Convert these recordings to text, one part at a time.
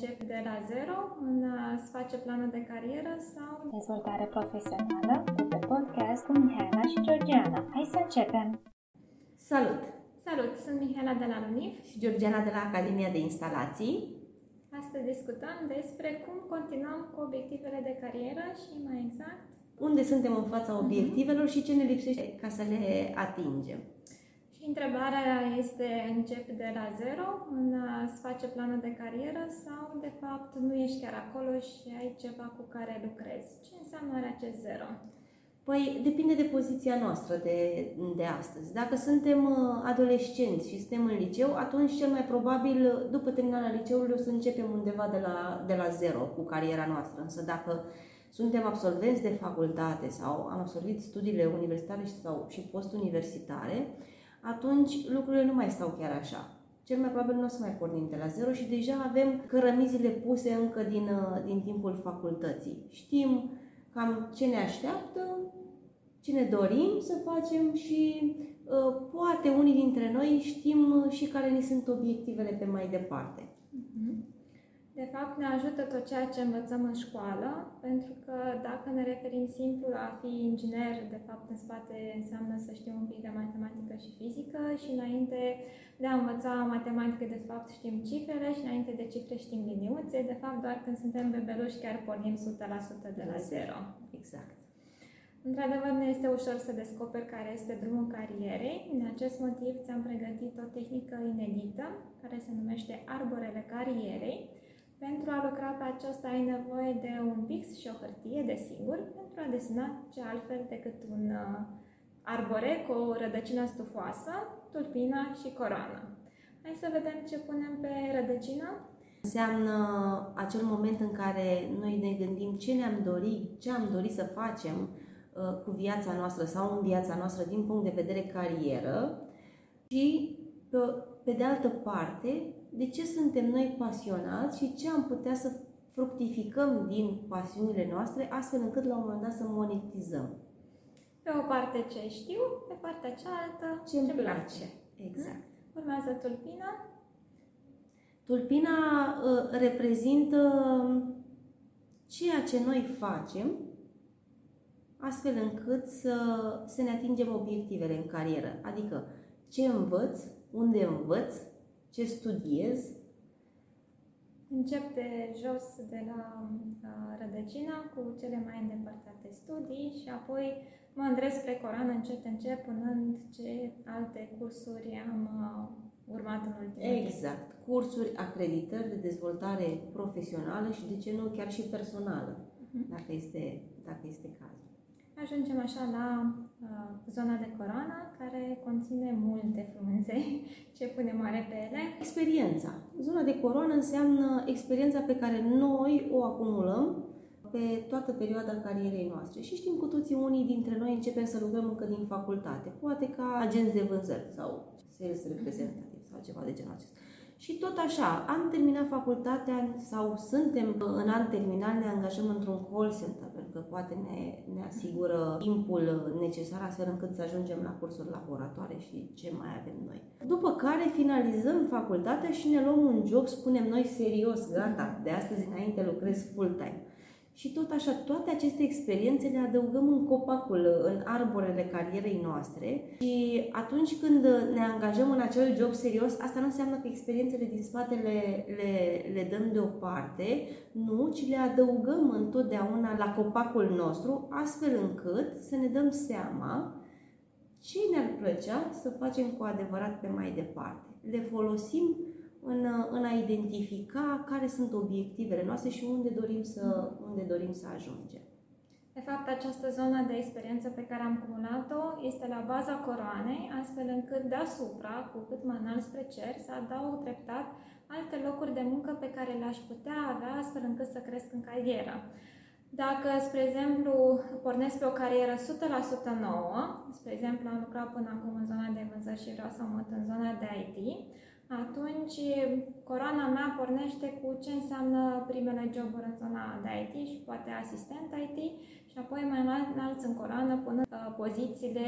începi de la zero în a-ți face planul de carieră sau Dezvoltare profesională de pe podcast cu Mihaela și Georgiana. Hai să începem! Salut! Salut! Sunt Mihaela de la LUNIF și Georgiana de la Academia de Instalații. Astăzi discutăm despre cum continuăm cu obiectivele de carieră și mai exact unde suntem în fața mhm. obiectivelor uh-huh. și ce ne lipsește ca să le atingem. Întrebarea este, începi de la zero în a-ți face planul de carieră sau, de fapt, nu ești chiar acolo și ai ceva cu care lucrezi? Ce înseamnă acest zero? Păi depinde de poziția noastră de, de astăzi. Dacă suntem uh, adolescenți și suntem în liceu, atunci cel mai probabil după terminarea liceului o să începem undeva de la, de la zero cu cariera noastră. Însă dacă suntem absolvenți de facultate sau am absolvit studiile universitare sau și postuniversitare, atunci lucrurile nu mai stau chiar așa. Cel mai probabil nu o să mai pornim de la zero și deja avem cărămizile puse încă din, uh, din timpul facultății. Știm cam ce ne așteaptă, ce ne dorim să facem și uh, poate unii dintre noi știm și care ni sunt obiectivele pe mai departe. Uh-huh. De fapt, ne ajută tot ceea ce învățăm în școală, pentru că dacă ne referim simplu la a fi inginer, de fapt, în spate înseamnă să știm un pic de matematică și fizică și înainte de a învăța matematică, de fapt, știm cifrele și înainte de cifre știm liniuțe. De fapt, doar când suntem bebeluși chiar pornim 100% de la zero. Exact. Într-adevăr, nu este ușor să descoperi care este drumul carierei. Din acest motiv, ți-am pregătit o tehnică inedită care se numește arborele carierei pentru a lucra pe aceasta ai nevoie de un pix și o hârtie, desigur, pentru a desena ce altfel decât un uh, arbore cu o rădăcină stufoasă, tulpina și coroană. Hai să vedem ce punem pe rădăcină. Înseamnă acel moment în care noi ne gândim ce ne-am dorit, ce am dorit să facem uh, cu viața noastră sau în viața noastră din punct de vedere carieră și pe, pe de altă parte de ce suntem noi pasionați și ce am putea să fructificăm din pasiunile noastre, astfel încât la un moment dat să monetizăm. Pe o parte ce știu, pe partea cealaltă ce îmi place. place. Exact. Urmează tulpina. Tulpina uh, reprezintă ceea ce noi facem astfel încât să, să ne atingem obiectivele în carieră. Adică ce învăț, unde învăț, ce studiez? Încep de jos, de la uh, rădăcina, cu cele mai îndepărtate studii și apoi mă îndrept spre Coran încet, încet, punând ce alte cursuri am uh, urmat în ultimul Exact. Timp. Cursuri, acreditări de dezvoltare profesională și, de ce nu, chiar și personală, uh-huh. dacă, este, dacă este cazul. Ajungem așa la uh, zona de coroană, care conține multe frunze. Ce punem mare pe ele? Experiența. Zona de coroană înseamnă experiența pe care noi o acumulăm pe toată perioada carierei noastre. Și știm cu toții, unii dintre noi începem să lucrăm încă din facultate, poate ca agenți de vânzări sau sales reprezentativ sau ceva de genul acesta. Și tot așa, am terminat facultatea sau suntem în an terminal, ne angajăm într-un call center, pentru că poate ne, ne asigură timpul necesar astfel încât să ajungem la cursuri laboratoare și ce mai avem noi. După care finalizăm facultatea și ne luăm un job, spunem noi serios, gata, de astăzi înainte lucrez full-time. Și tot așa, toate aceste experiențe le adăugăm în copacul, în arborele carierei noastre și atunci când ne angajăm în acel job serios, asta nu înseamnă că experiențele din spate le, le, le dăm deoparte, nu, ci le adăugăm întotdeauna la copacul nostru, astfel încât să ne dăm seama ce ne-ar plăcea să facem cu adevărat pe mai departe. Le folosim în, în a identifica care sunt obiectivele noastre și unde dorim să, unde dorim să ajungem. De fapt, această zonă de experiență pe care am acumulat-o este la baza coroanei, astfel încât deasupra, cu cât mai înalt spre cer, să adaug treptat alte locuri de muncă pe care le-aș putea avea, astfel încât să cresc în carieră. Dacă, spre exemplu, pornesc pe o carieră 100% nouă, spre exemplu, am lucrat până acum în zona de vânzări și vreau să mut în zona de IT, atunci coroana mea pornește cu ce înseamnă primele joburi în zona de IT și poate asistent IT și apoi mai înalți în coroană până uh, poziții de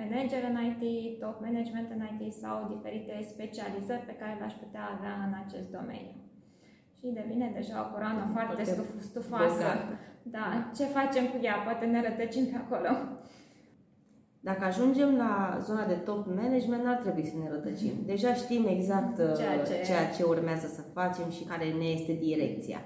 manager în IT, top management în IT sau diferite specializări pe care le-aș putea avea în acest domeniu. Și și devine deja o coroană foarte, Foarte stuf, stufoasă. bogată. Da, ce facem cu ea? Poate ne rătăcim pe acolo. Dacă ajungem la zona de top management, n-ar trebui să ne rătăcim. Deja știm exact uh, Ceea ce- ceea ce urmează să facem și care ne este direcția.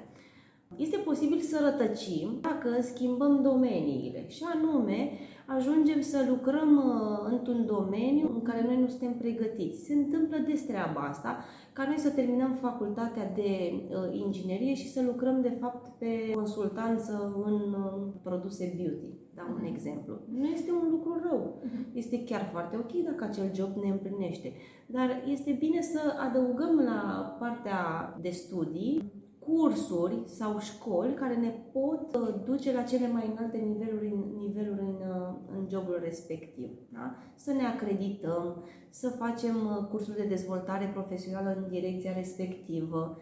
Este posibil să rătăcim dacă schimbăm domeniile și anume ajungem să lucrăm uh, într-un domeniu în care noi nu suntem pregătiți. Se întâmplă des treaba asta, ca noi să terminăm facultatea de uh, inginerie și să lucrăm de fapt pe consultanță în uh, produse beauty. Dau un exemplu. Nu este un lucru rău. Este chiar foarte ok dacă acel job ne împlinește. Dar este bine să adăugăm la partea de studii cursuri sau școli care ne pot uh, duce la cele mai înalte niveluri, niveluri în, uh, în jobul respectiv. Da? Să ne acredităm, să facem uh, cursuri de dezvoltare profesională în direcția respectivă,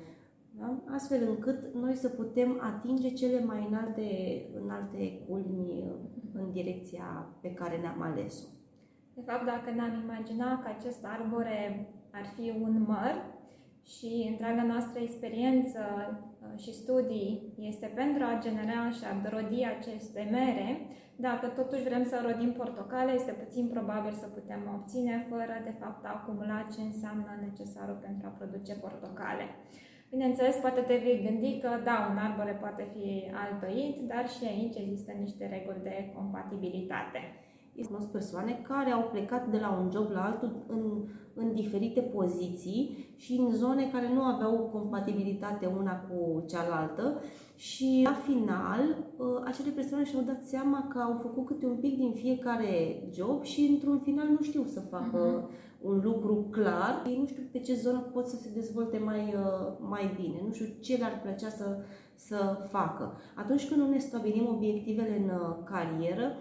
da? astfel încât noi să putem atinge cele mai înalte, înalte culmi uh, în direcția pe care ne-am ales-o. De fapt, dacă ne-am imagina că acest arbore ar fi un măr și întreaga noastră experiență uh, și studii este pentru a genera și a rodi aceste mere, dacă totuși vrem să rodim portocale, este puțin probabil să putem obține fără de fapt a acumula ce înseamnă necesarul pentru a produce portocale. Bineînțeles, poate te vei gândi că, da, un arbore poate fi altoit, dar și aici există niște reguli de compatibilitate. Sunt persoane care au plecat de la un job la altul în, în diferite poziții și în zone care nu aveau compatibilitate una cu cealaltă și la final ă, acele persoane și-au dat seama că au făcut câte un pic din fiecare job și într-un final nu știu să facă un lucru clar. Ei nu știu pe ce zonă pot să se dezvolte mai, ă, mai bine, nu știu ce le-ar plăcea să, să facă. Atunci când nu ne stabilim obiectivele în ă, carieră,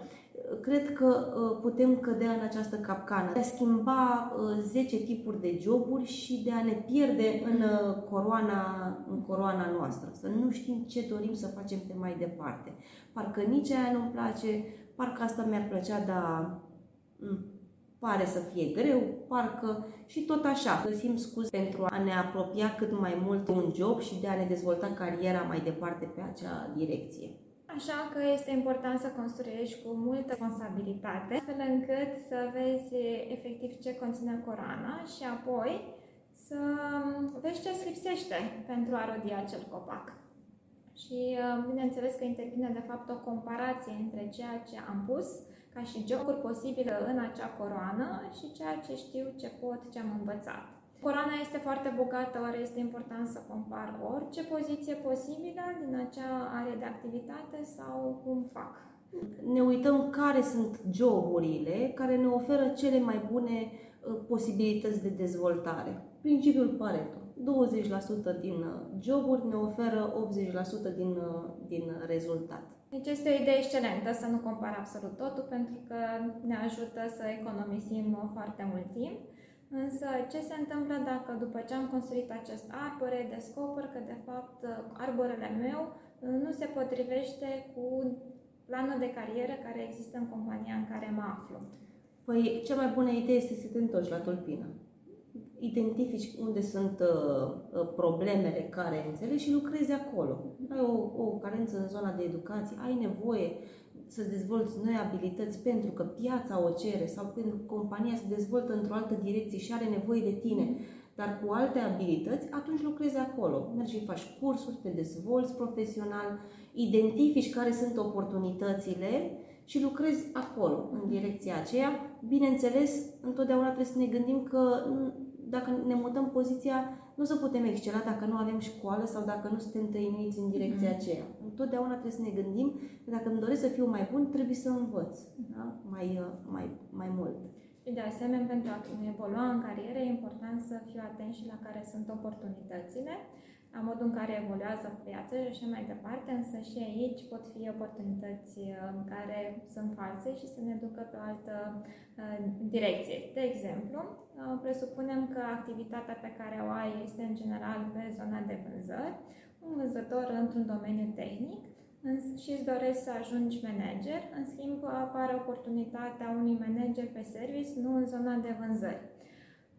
cred că uh, putem cădea în această capcană de a schimba uh, 10 tipuri de joburi și de a ne pierde în uh, coroana, în coroana noastră. Să nu știm ce dorim să facem pe mai departe. Parcă nici aia nu-mi place, parcă asta mi-ar plăcea, dar m, pare să fie greu, parcă și tot așa. Găsim scuze pentru a ne apropia cât mai mult de un job și de a ne dezvolta cariera mai departe pe acea direcție. Așa că este important să construiești cu multă responsabilitate, astfel încât să vezi efectiv ce conține coroana și apoi să vezi ce îți lipsește pentru a rodi acel copac. Și bineînțeles că intervine de fapt o comparație între ceea ce am pus ca și jocuri posibile în acea coroană și ceea ce știu, ce pot, ce am învățat. Coroana este foarte bogată, ori este important să compar orice poziție posibilă din acea are de activitate sau cum fac. Ne uităm care sunt joburile care ne oferă cele mai bune uh, posibilități de dezvoltare. Principiul Pareto. 20% din uh, joburi ne oferă 80% din, uh, din rezultat. Deci este o idee excelentă să nu compar absolut totul pentru că ne ajută să economisim foarte mult timp. Însă, ce se întâmplă dacă după ce am construit acest arbore, descoper că, de fapt, arborele meu nu se potrivește cu planul de carieră care există în compania în care mă aflu? Păi, cea mai bună idee este să te întorci la tulpină. Identifici unde sunt uh, problemele, carențele și lucrezi acolo. Ai o, o carență în zona de educație, ai nevoie să dezvolți noi abilități pentru că piața o cere sau pentru că compania se dezvoltă într-o altă direcție și are nevoie de tine, dar cu alte abilități, atunci lucrezi acolo. Mergi și faci cursuri, te dezvolți profesional, identifici care sunt oportunitățile și lucrezi acolo, în direcția aceea. Bineînțeles, întotdeauna trebuie să ne gândim că dacă ne mutăm poziția, nu o să putem excela dacă nu avem școală sau dacă nu suntem trăinuiți în direcția mm-hmm. aceea. Întotdeauna trebuie să ne gândim că dacă îmi doresc să fiu mai bun, trebuie să învăț da? mai, mai, mai mult. Și de asemenea, pentru a evolua în carieră, e important să fiu atent și la care sunt oportunitățile, la modul în care evoluează piața și așa mai departe, însă și aici pot fi oportunități care sunt false și să ne ducă pe o altă uh, direcție. De exemplu, uh, presupunem că activitatea pe care o ai este în general pe zona de vânzări, un vânzător într-un domeniu tehnic și îți dorești să ajungi manager, în schimb apare oportunitatea unui manager pe service, nu în zona de vânzări.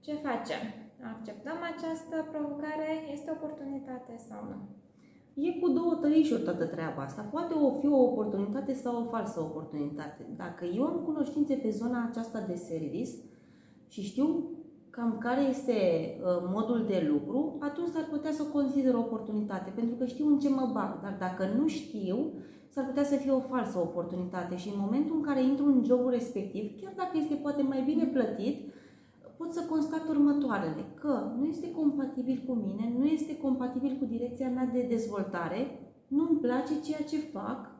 Ce facem? Acceptăm această provocare, este oportunitate sau nu? E cu două tărișuri toată treaba asta. Poate o fi o oportunitate sau o falsă oportunitate. Dacă eu am cunoștințe pe zona aceasta de service și știu cam care este uh, modul de lucru, atunci s-ar putea să o consider o oportunitate, pentru că știu în ce mă bag. Dar dacă nu știu, s-ar putea să fie o falsă oportunitate și în momentul în care intru în jobul respectiv, chiar dacă este poate mai bine plătit, pot să constat următoarele, că nu este compatibil cu mine, nu este compatibil cu direcția mea de dezvoltare, nu-mi place ceea ce fac,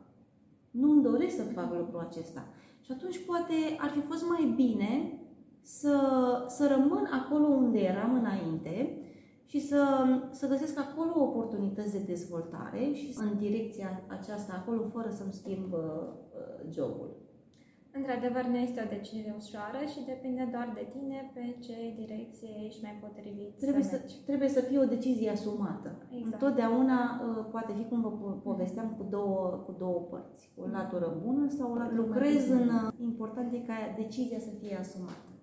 nu-mi doresc să fac lucrul acesta. Și atunci poate ar fi fost mai bine să, să rămân acolo unde eram înainte și să, să găsesc acolo oportunități de dezvoltare și în direcția aceasta acolo fără să-mi schimb uh, jobul. Într-adevăr, nu este o decizie ușoară și depinde doar de tine pe ce direcție ești mai potrivit trebuie să, să Trebuie să fie o decizie asumată. Exact. Întotdeauna uh, poate fi, cum vă povesteam, cu două, cu două părți. O latură bună sau o latură Lucrez în... Uh, important e ca decizia să fie asumată.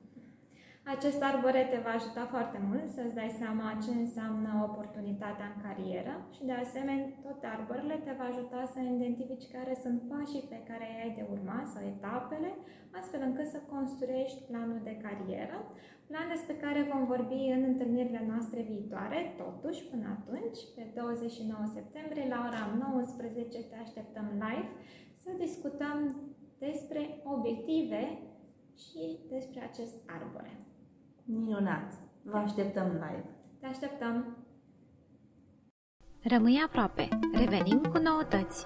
Acest arbore te va ajuta foarte mult să-ți dai seama ce înseamnă oportunitatea în carieră și de asemenea tot arborele te va ajuta să identifici care sunt pașii pe care ai de urma sau etapele, astfel încât să construiești planul de carieră, plan despre care vom vorbi în întâlnirile noastre viitoare. Totuși, până atunci, pe 29 septembrie la ora 19 te așteptăm live să discutăm despre obiective și despre acest arbore. Minunat! Vă așteptăm live! Te așteptăm! Rămâi aproape! Revenim cu noutăți!